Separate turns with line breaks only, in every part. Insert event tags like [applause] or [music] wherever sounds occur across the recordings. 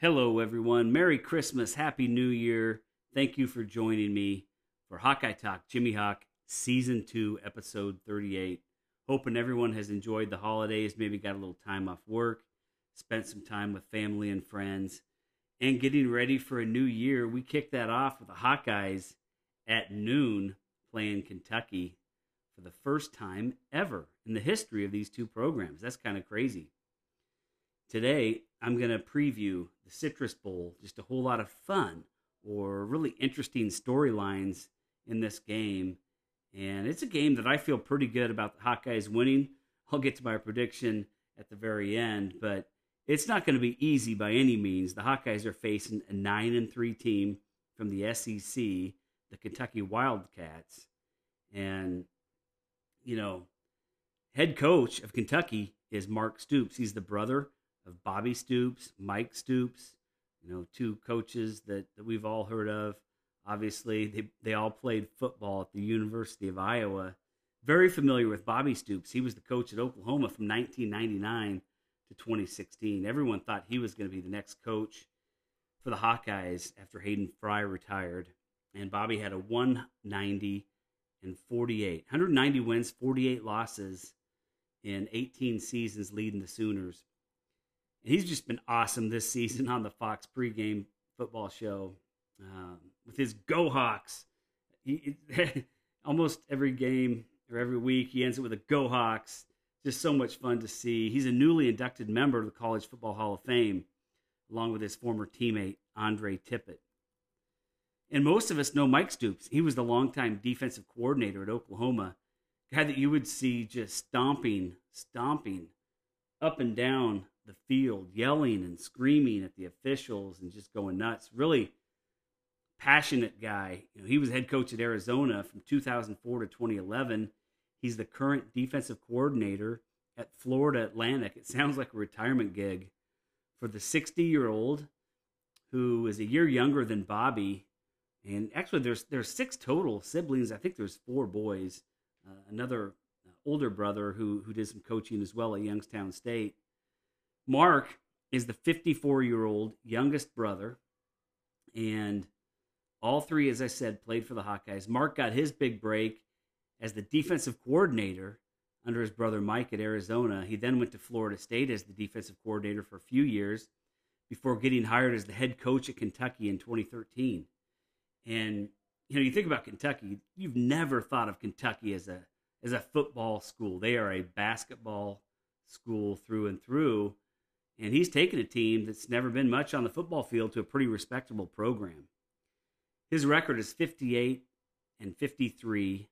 Hello, everyone. Merry Christmas. Happy New Year. Thank you for joining me for Hawkeye Talk, Jimmy Hawk, Season 2, Episode 38. Hoping everyone has enjoyed the holidays, maybe got a little time off work, spent some time with family and friends, and getting ready for a new year. We kicked that off with the Hawkeyes at noon playing Kentucky for the first time ever in the history of these two programs. That's kind of crazy. Today, I'm going to preview the Citrus Bowl, just a whole lot of fun or really interesting storylines in this game. And it's a game that I feel pretty good about the Hawkeyes winning. I'll get to my prediction at the very end, but it's not going to be easy by any means. The Hawkeyes are facing a 9 and 3 team from the SEC, the Kentucky Wildcats. And you know, head coach of Kentucky is Mark Stoops. He's the brother of Bobby Stoops, Mike Stoops, you know, two coaches that, that we've all heard of. Obviously, they, they all played football at the University of Iowa. Very familiar with Bobby Stoops. He was the coach at Oklahoma from 1999 to 2016. Everyone thought he was going to be the next coach for the Hawkeyes after Hayden Fry retired. And Bobby had a 190 and 48. 190 wins, 48 losses in 18 seasons leading the Sooners. He's just been awesome this season on the Fox pregame football show um, with his Go Hawks. He, [laughs] almost every game or every week, he ends it with a Go Hawks. Just so much fun to see. He's a newly inducted member of the College Football Hall of Fame, along with his former teammate, Andre Tippett. And most of us know Mike Stoops. He was the longtime defensive coordinator at Oklahoma, guy that you would see just stomping, stomping up and down the field, yelling and screaming at the officials and just going nuts. Really passionate guy. You know, he was head coach at Arizona from 2004 to 2011. He's the current defensive coordinator at Florida Atlantic. It sounds like a retirement gig for the 60 year old who is a year younger than Bobby and actually there's there's six total siblings. I think there's four boys. Uh, another uh, older brother who who did some coaching as well at Youngstown State. Mark is the 54 year old youngest brother, and all three, as I said, played for the Hawkeyes. Mark got his big break as the defensive coordinator under his brother Mike at Arizona. He then went to Florida State as the defensive coordinator for a few years before getting hired as the head coach at Kentucky in 2013. And you know, you think about Kentucky, you've never thought of Kentucky as a as a football school. They are a basketball school through and through. And he's taken a team that's never been much on the football field to a pretty respectable program. His record is 58 and 53.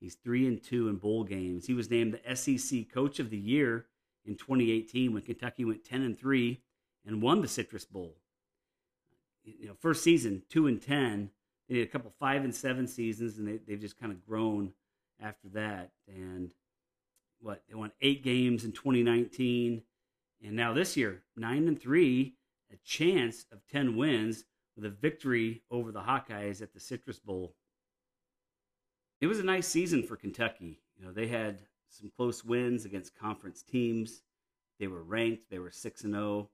He's 3 and 2 in bowl games. He was named the SEC Coach of the Year in 2018 when Kentucky went 10 and 3 and won the Citrus Bowl. You know, first season 2 and 10 they did a couple five and seven seasons, and they, they've just kind of grown after that. And what they won eight games in 2019, and now this year nine and three, a chance of 10 wins with a victory over the Hawkeyes at the Citrus Bowl. It was a nice season for Kentucky. You know, they had some close wins against conference teams. They were ranked. They were six and zero, oh,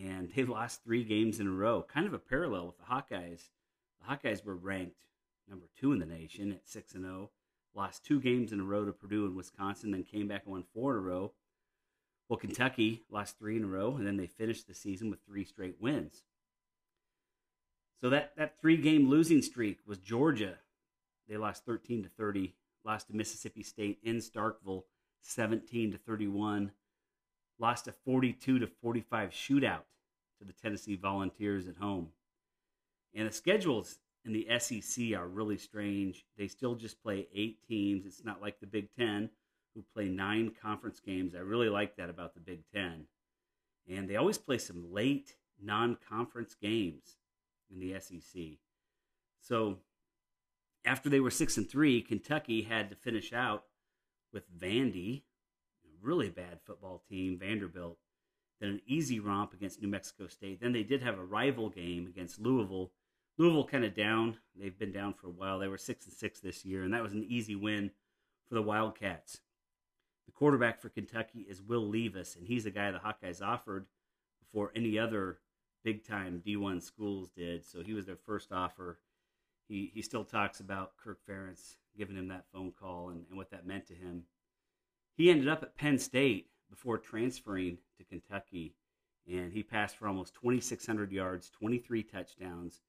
and they [laughs] lost three games in a row. Kind of a parallel with the Hawkeyes. The Hawkeyes were ranked number two in the nation at six and zero. Oh. Lost two games in a row to Purdue and Wisconsin, then came back and won four in a row. Well, Kentucky lost three in a row, and then they finished the season with three straight wins. So that, that three game losing streak was Georgia. They lost 13 to 30, lost to Mississippi State in Starkville 17 to 31, lost a 42 to 45 shootout to the Tennessee Volunteers at home. And the schedules in the SEC are really strange. They still just play eight teams. It's not like the Big Ten, who play nine conference games. I really like that about the Big Ten. And they always play some late non conference games in the SEC. So after they were six and three, Kentucky had to finish out with Vandy, a really bad football team, Vanderbilt, then an easy romp against New Mexico State. Then they did have a rival game against Louisville Louisville kind of down. They've been down for a while. They were six and six this year, and that was an easy win for the Wildcats. The quarterback for Kentucky is Will Levis, and he's the guy the Hawkeyes offered before any other big time D1 schools did. So he was their first offer. He, he still talks about Kirk Ferentz giving him that phone call and, and what that meant to him. He ended up at Penn State before transferring to Kentucky, and he passed for almost 2,600 yards, 23 touchdowns,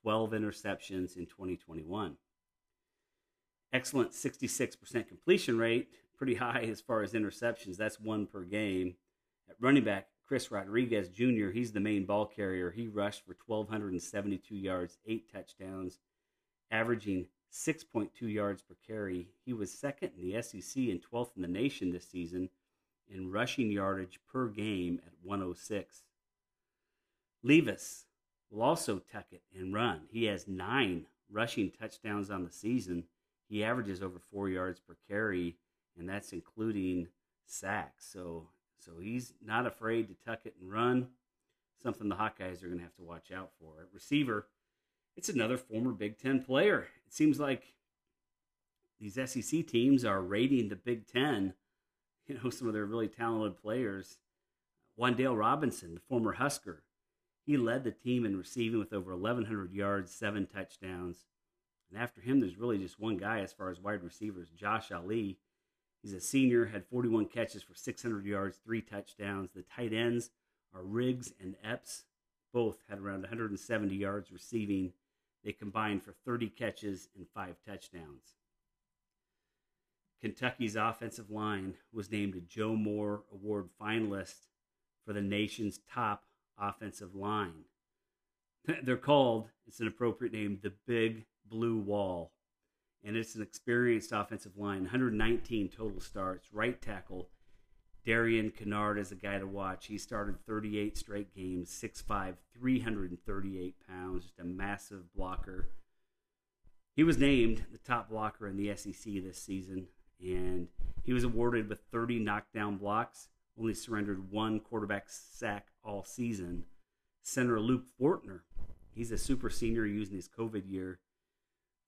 12 interceptions in 2021. Excellent 66% completion rate, pretty high as far as interceptions. That's one per game. At running back, Chris Rodriguez Jr., he's the main ball carrier. He rushed for 1,272 yards, eight touchdowns, averaging 6.2 yards per carry. He was second in the SEC and 12th in the nation this season in rushing yardage per game at 106. Levis will also tuck it and run. He has nine rushing touchdowns on the season. He averages over four yards per carry, and that's including sacks. So, so he's not afraid to tuck it and run. Something the Hawkeyes are going to have to watch out for. At receiver, it's another former Big Ten player. It seems like these SEC teams are rating the Big Ten, [laughs] you know, some of their really talented players. Wan'Dale Robinson, the former Husker, he led the team in receiving with over 1,100 yards, seven touchdowns. And after him, there's really just one guy as far as wide receivers, Josh Ali. He's a senior, had 41 catches for 600 yards, three touchdowns. The tight ends are Riggs and Epps. Both had around 170 yards receiving. They combined for 30 catches and five touchdowns. Kentucky's offensive line was named a Joe Moore Award finalist for the nation's top offensive line. [laughs] They're called, it's an appropriate name, the Big Blue Wall. And it's an experienced offensive line, 119 total starts. Right tackle, Darian Kinnard is a guy to watch. He started 38 straight games, 6'5, 338 pounds, just a massive blocker. He was named the top blocker in the SEC this season, and he was awarded with 30 knockdown blocks only surrendered one quarterback sack all season. Center Luke Fortner, he's a super senior using his COVID year.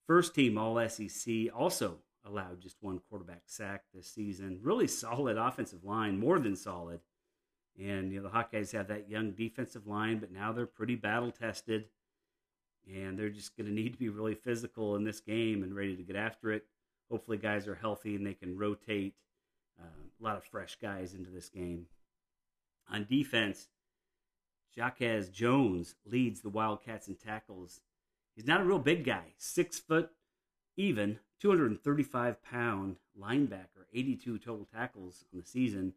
First team All SEC also allowed just one quarterback sack this season. Really solid offensive line, more than solid. And you know the Hawkeyes have that young defensive line, but now they're pretty battle tested, and they're just going to need to be really physical in this game and ready to get after it. Hopefully, guys are healthy and they can rotate uh, a lot of fresh guys into this game. On defense, Jacquez Jones leads the Wildcats in tackles. He's not a real big guy, six foot even, 235 pound linebacker, 82 total tackles on the season.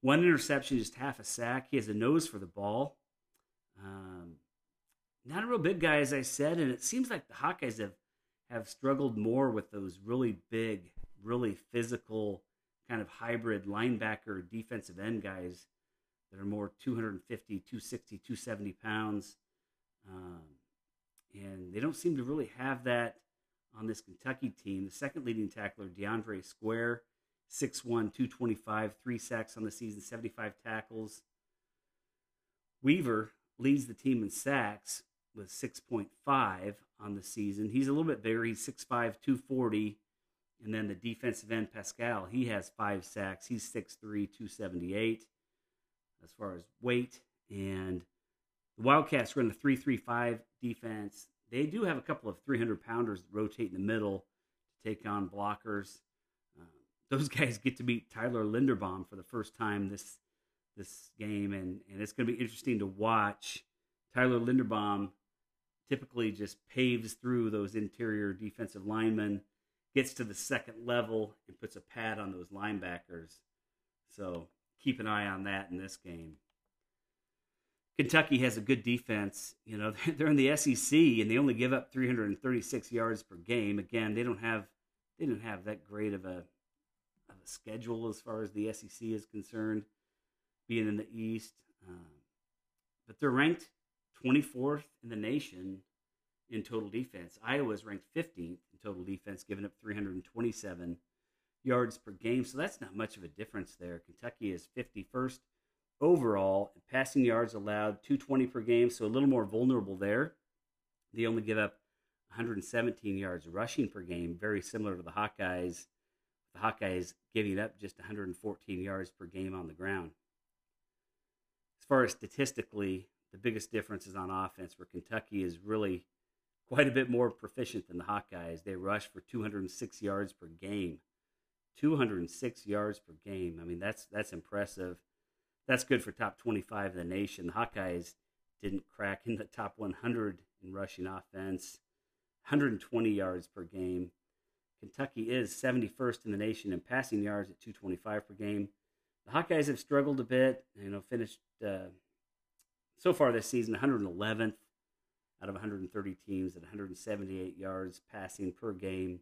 One interception, just half a sack. He has a nose for the ball. Um, not a real big guy, as I said, and it seems like the Hawkeyes have, have struggled more with those really big, really physical kind of hybrid linebacker defensive end guys that are more 250, 260, 270 pounds. Um, and they don't seem to really have that on this Kentucky team. The second leading tackler, DeAndre Square, 6'1, 225, three sacks on the season, 75 tackles. Weaver leads the team in sacks with 6.5 on the season. He's a little bit bigger. He's 6'5, 240, and then the defensive end, Paschal, he has five sacks. He's 6'3, 278 as far as weight. And the Wildcats run a 3 3 5 defense. They do have a couple of 300 pounders that rotate in the middle to take on blockers. Uh, those [laughs] guys get to meet Tyler Linderbaum for the first time this this game, and, and it's going to be interesting to watch. Tyler Linderbaum typically just paves through those interior defensive linemen gets to the second level and puts a pad on those linebackers. So keep an eye on that in this game. Kentucky has a good defense. You know, [laughs] they're in the SEC and they only give up 336 yards per game. Again, they don't have they don't have that great of a of a schedule as far as the SEC is concerned, being in the East. Um, but they're ranked 24th in the nation in total defense. Iowa is ranked 15th in total defense, giving up 327 yards per game. So that's not much of a difference there. Kentucky is 51st overall in passing yards allowed, 220 per game, so a little more vulnerable there. They only give up 117 yards rushing per game, very similar to the Hawkeyes. The Hawkeyes giving up just 114 yards per game on the ground. As far as statistically, the biggest difference is on offense, where Kentucky is really quite a bit more proficient than the Hawkeyes. They rush for 206 yards per game. 206 yards per game. I mean, that's that's impressive. That's good for top 25 in the nation. The Hawkeyes didn't crack in the top 100 in rushing offense. 120 yards per game. Kentucky is 71st in the nation in passing yards at 225 per game. The Hawkeyes have struggled a bit. You know, finished uh, so far this season 111th out of 130 teams at 178 yards passing per game.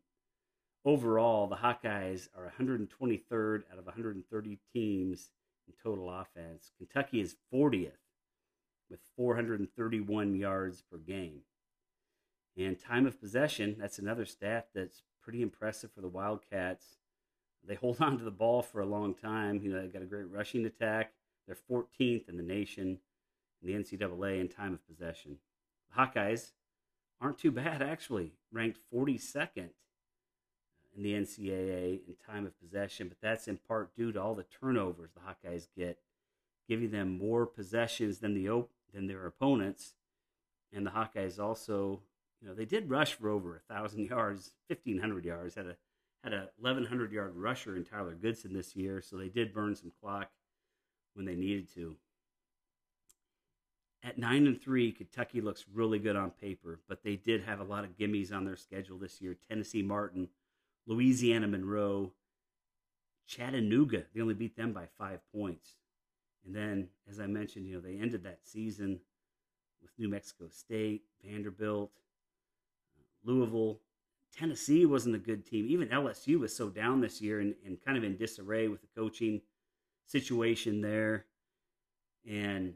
Overall, the Hawkeyes are 123rd out of 130 teams in total offense. Kentucky is 40th with 431 yards per game. And time of possession, that's another stat that's pretty impressive for the Wildcats. They hold [laughs] on to the ball for a long time. You know, they've got a great rushing attack. They're 14th in the nation in the NCAA in time of possession. The Hawkeyes aren't too bad, actually, ranked 42nd in the NCAA in time of possession, but that's in part due to all the turnovers the Hawkeyes get, giving them more possessions than the than their opponents. And the Hawkeyes also, you know, they did rush for over a thousand [laughs] yards, fifteen hundred yards. Had a had a eleven hundred yard rusher in Tyler Goodson this year, so they did burn some clock when they needed to. At nine and three, Kentucky looks really good on paper, but they did have a lot of gimmies on their schedule this year. Tennessee Martin Louisiana Monroe, Chattanooga. They only beat them by five points. And then, as I mentioned, you know, they ended that season with New Mexico State, Vanderbilt, Louisville. Tennessee wasn't a good team. Even LSU was so down this year and, and kind of in disarray with the coaching situation there. And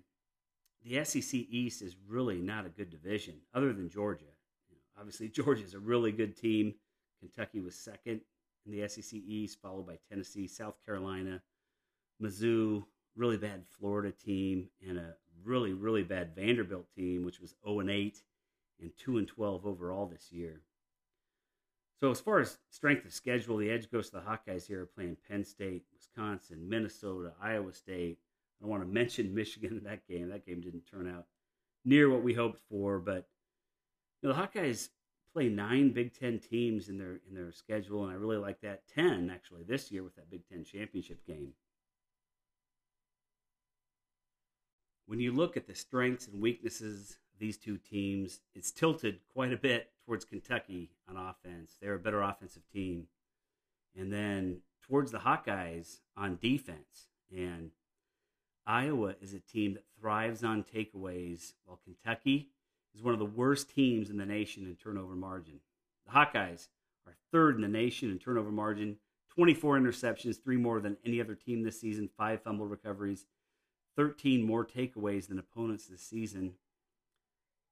the SEC East is really not a good division, other than Georgia. You know, obviously, [laughs] Georgia is a really good team. Kentucky was second in the SEC East, followed by Tennessee, South Carolina, Mizzou, really bad Florida team, and a really, really bad Vanderbilt team, which was 0 and 8 and 2 and 12 overall this year. So, as far as strength of schedule, the edge goes to the Hawkeyes here, playing Penn State, Wisconsin, Minnesota, Iowa State. I don't want to [laughs] mention Michigan in that game. That game didn't turn out near what we hoped for, but you know, the Hawkeyes play nine Big Ten teams in their in their schedule, and I really like that. Ten actually this year with that Big Ten championship game. When you look at the strengths and weaknesses of these two teams, it's tilted quite a bit towards Kentucky on offense. They're a better offensive team, and then towards the Hawkeyes on defense. And Iowa is a team that thrives on takeaways, while Kentucky is one of the worst teams in the nation in turnover margin. The Hawkeyes are third in the nation in turnover margin, 24 interceptions, three more than any other team this season, five fumble recoveries, 13 more takeaways than opponents this season.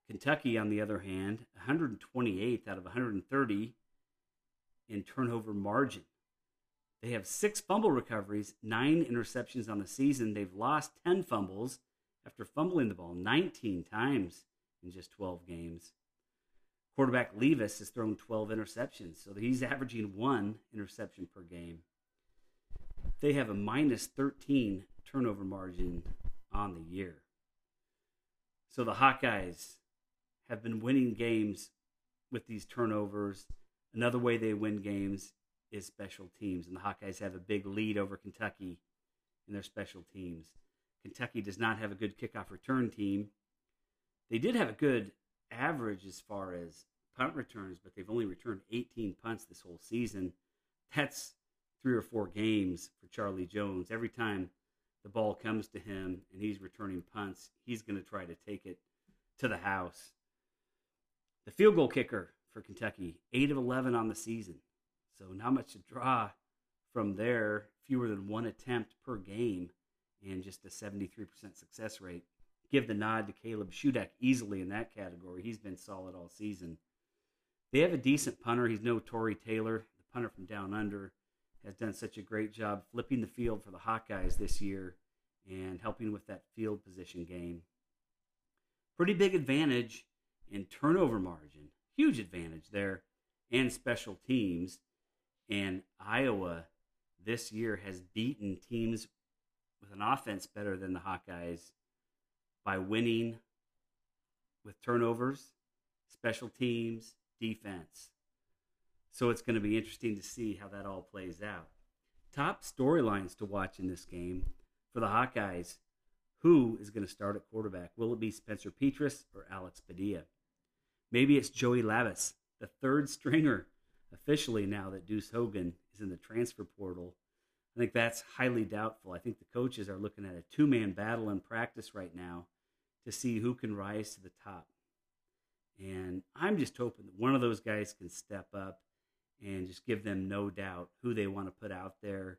Kentucky, on the other hand, 128th out of 130 in turnover margin. They have six fumble recoveries, nine interceptions on the season. They've lost 10 fumbles after fumbling the ball 19 times in just 12 games. Quarterback Levis has thrown 12 interceptions, so he's [laughs] averaging one interception per game. They have a minus 13 turnover margin on the year. So the Hawkeyes have been winning games with these turnovers. Another way they win games is special teams, and the Hawkeyes have a big lead over Kentucky in their special teams. Kentucky does not have a good kickoff return team, they did have a good average as far as punt returns, but they've only returned 18 punts this whole season. That's three or four games for Charlie Jones. Every time the ball comes to him and he's returning punts, he's going to try to take it to the house. The field goal kicker for Kentucky, 8 of 11 on the season. So not much to draw from there, fewer than one attempt per game and just a 73% success rate give the nod to Caleb Shudak easily in that category. He's been solid all season. They have a decent punter. He's no Tory Taylor, the punter from down under, has done such a great job flipping the field for the Hawkeyes this year and helping with that field position game. Pretty big advantage in turnover margin. Huge advantage there and special teams. And Iowa this year has beaten teams with an offense better than the Hawkeyes by winning with turnovers, special teams, defense. So it's going to be interesting to see how that all plays out. Top storylines to watch in this game for the Hawkeyes. Who is going to start at quarterback? Will it be Spencer Petras or Alex Padilla? Maybe it's Joey Labas, the third [laughs] stringer officially now that Deuce Hogan is in the transfer portal. I think that's highly doubtful. I think the coaches are looking at a two man battle in practice right now to see who can rise to the top. And I'm just hoping that one of those guys can step up and just give them no doubt who they want to put out there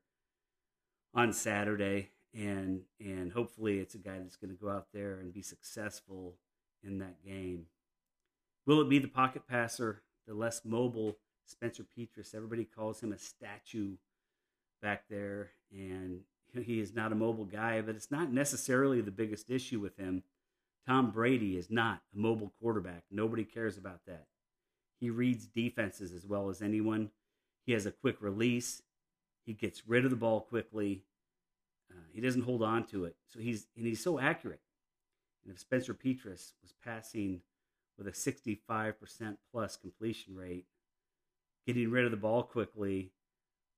on Saturday. And and hopefully it's a guy that's going to go out there and be successful in that game. Will it be the pocket passer, the less mobile Spencer Petras? Everybody calls him a statue back there, and [laughs] he is not a mobile guy, but it's not necessarily the biggest issue with him. Tom Brady is not a mobile quarterback. Nobody cares about that. He reads defenses as well as anyone. He has a quick release. He gets rid of the ball quickly. Uh, he doesn't hold on to it. So he's and he's so accurate. And if Spencer Petras was passing with a 65% plus completion rate, getting rid of the ball quickly,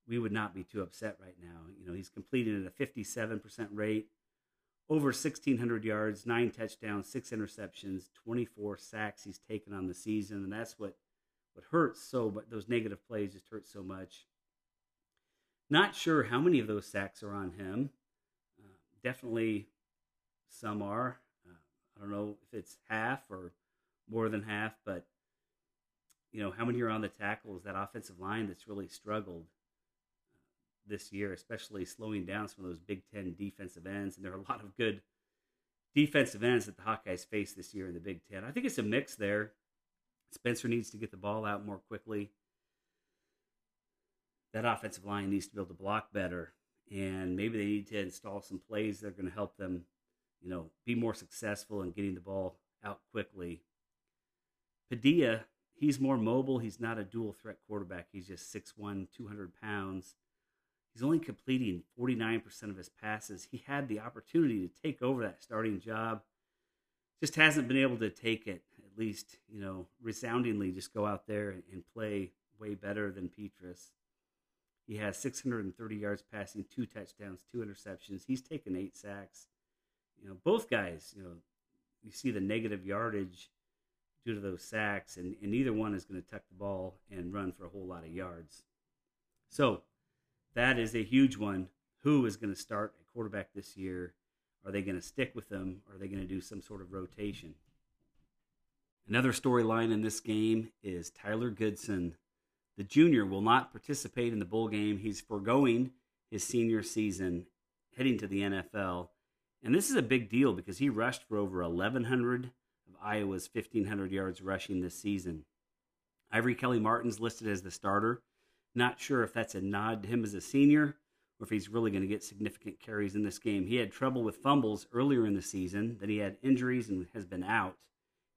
we would not be too upset right now. You know, he's completing at a 57% rate, over 1,600 yards, nine touchdowns, six interceptions, 24 sacks he's taken on the season, and that's what what hurts so. But those negative plays just hurt so much. Not sure how many of those sacks are on him. Uh, definitely, some are. Uh, I don't know if it's half or more than half, but you know how many are on the tackles? That offensive line that's really struggled this year, especially slowing down some of those Big Ten defensive ends. And there are a lot of good defensive ends that the Hawkeyes face this year in the Big Ten. I think it's a mix there. Spencer needs to get the ball out more quickly. That offensive line needs to be able to block better. And maybe they need to install some plays that are going to help them, you know, be more successful in getting the ball out quickly. Padilla, he's more mobile. He's not a dual threat quarterback. He's just 6'1, 200 pounds. He's only completing 49% of his passes. He had the opportunity to take over that starting job. Just hasn't been able to take it, at least, you know, resoundingly just go out there and play way better than Petras. He has 630 yards passing, two touchdowns, two interceptions. He's taken eight sacks. You know, both guys, you know, you see the negative yardage due to those sacks, and, and neither one is going to tuck the ball and run for a whole lot of yards. So, that is a huge one. Who is going to start at quarterback this year? Are they going to stick with them? Are they going to do some sort of rotation? Another storyline in this game is Tyler Goodson. The junior will not participate in the bowl game. He's foregoing his senior season, heading to the NFL. And this is a big deal because he rushed for over 1,100 of Iowa's 1,500 yards rushing this season. Ivory Kelly Martin's listed as the starter. Not sure if that's a nod to him as a senior or if he's really going to get significant carries in this game. He had trouble with fumbles earlier in the season, then he had injuries and has been out.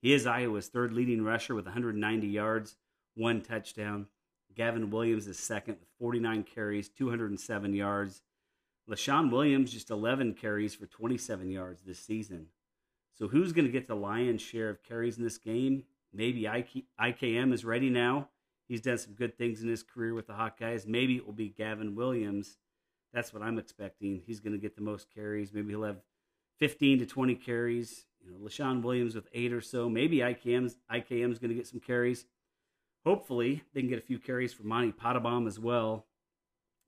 He is Iowa's third leading rusher with 190 yards, one touchdown. Gavin Williams is second with 49 carries, 207 yards. Leshon Williams just 11 carries for 27 yards this season. So who's going to get the lion's share of carries in this game? Maybe IKM is ready now. He's done some good things in his career with the Hawkeyes. Maybe it will be Gavin Williams. That's what I'm expecting. He's going to get the most carries. Maybe he'll have 15 to 20 carries. You know, Leshon Williams with eight or so. Maybe IKM's IKM's going to get some carries. Hopefully, they can get a few carries for Monty Pottebaum as well,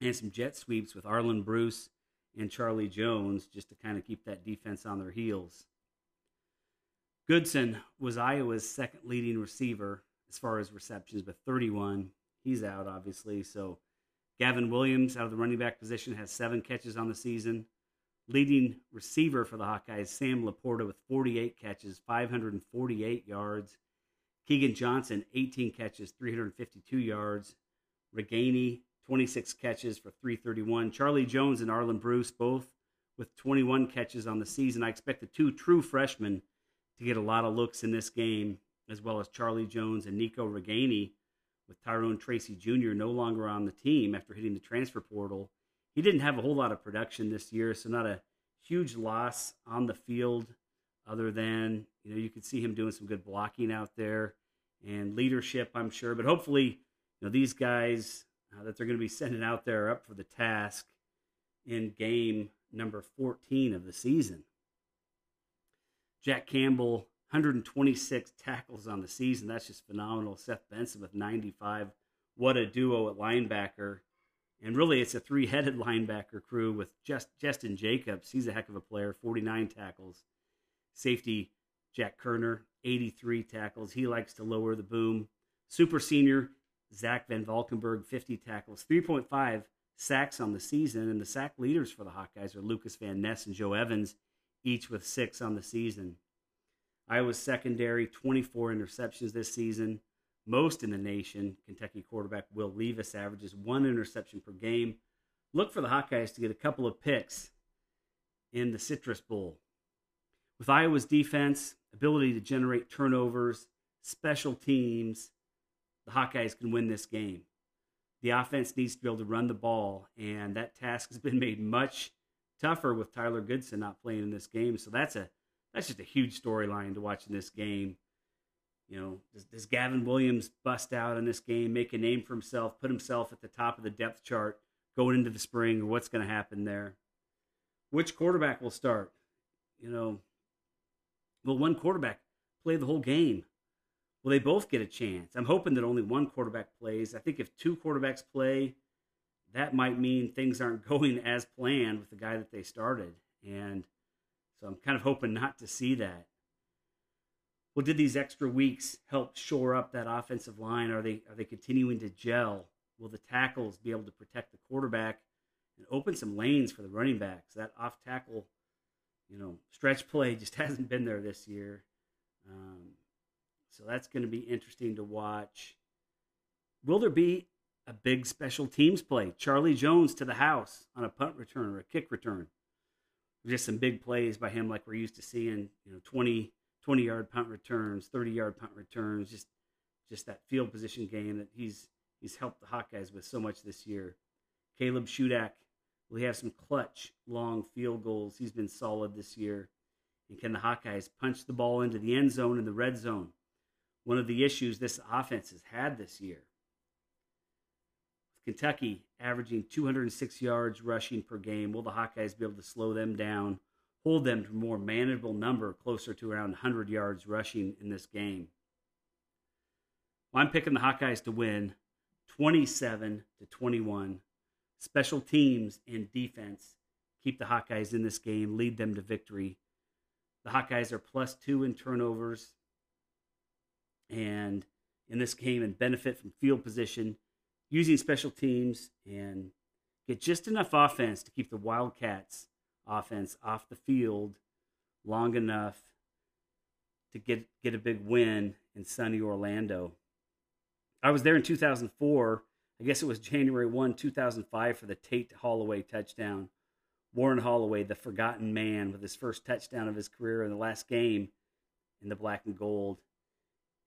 and some jet sweeps with Arland Bruce and Charlie Jones just to kind of keep that defense on their heels. Goodson was Iowa's second leading receiver as far as receptions, but 31. He's out, obviously. So Gavin Williams out of the running back position has seven catches on the season. Leading receiver for the Hawkeyes, Sam LaPorta with 48 catches, 548 yards. Keagan Johnson, 18 catches, 352 yards. Ragaini, 26 catches for 331. Charlie Jones and Arland Bruce, both with 21 catches on the season. I expect the two true freshmen to get a lot of looks in this game as well as Charlie Jones and Nico Ragaini, with Tyrone Tracy Jr. no longer on the team after hitting the transfer portal. He didn't have a whole lot of production this year, so not a huge loss on the field, other than You know, you could see him doing some good blocking out there and leadership, I'm sure. But hopefully, you know, these guys uh, that they're going to be sending out there are up for the task in game number 14 of the season. Jack Campbell, 126 tackles on the season. That's just phenomenal. Seth Benson with 95. What a duo at linebacker. And really, it's a three headed [laughs] linebacker crew with just Jestin Jacobs. He's a heck of a player, 49 tackles. Safety Jack Koerner, 83 tackles. He likes to lower the boom. Super senior Zach Van Valkenburg, 50 tackles, 3.5 sacks on the season. And the sack leaders for the Hawkeyes are Lucas Van Ness and Joe Evans, each with six on the season. Iowa's secondary, 24 interceptions this season most in the nation. Kentucky quarterback Will Levis averages one interception per game. Look for the Hawkeyes to get a couple of picks in the Citrus Bowl. With Iowa's defense, ability to generate turnovers, special teams, the Hawkeyes can win this game. The offense needs to be able to run the ball, and that task has been made much tougher with Tyler Goodson not playing in this game. So that's a that's just a huge storyline to watch in this game. You know, does, does Gavin Williams bust out in this game, make a name for himself, put himself at the top of the depth chart going into the spring, or what's going to happen there? Which quarterback will start? You know, will one quarterback play the whole game? Will they both get a chance? I'm hoping that only one quarterback plays. I think if two quarterbacks play, that might mean things aren't [laughs] going as planned with the guy that they started. And so I'm kind of hoping not to see that. Well, did these extra weeks help shore up that offensive line? Are they are they continuing to gel? Will the tackles be able to protect the quarterback and open some lanes for the running backs? That off tackle, you know, stretch play just [laughs] hasn't been there this year. Um, so that's going to be interesting to watch. Will there be a big special teams play? Charlie Jones to the house on a punt return or a kick return. Just some big plays by him, like we're used to seeing. You know, twenty 20 yard punt returns, 30 yard punt returns, just just that field position game that he's he's helped the Hawkeyes with so much this year. Caleb Shudak will he have some clutch long field goals. He's been solid this year. And can the Hawkeyes punch the ball into the end zone in the red zone? One of the issues this offense has had this year. Kentucky averaging 206 yards rushing per game. Will the Hawkeyes be able to slow them down hold them to a more manageable number, closer to around 100 yards rushing in this game. Well, I'm picking the Hawkeyes to win 27 to 21. Special teams and defense keep the Hawkeyes in this game, lead them to victory. The Hawkeyes are plus two in turnovers and in this game and benefit from field position, using special teams, and get just enough offense to keep the Wildcats offense off the field long enough to get get a big win in sunny Orlando. I was there in 2004. I guess it was January 1, 2005 for the Tate Holloway touchdown. Warren Holloway, the forgotten man, with his first touchdown of his career in the last game in the black and gold.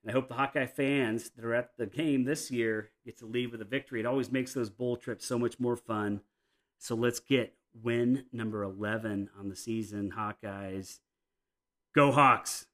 And I hope the Hawkeye fans that are at the game this year get to leave with a victory. It always makes those bowl trips so much more fun. So let's get win number 11 on the season. Hawkeyes. Go Hawks.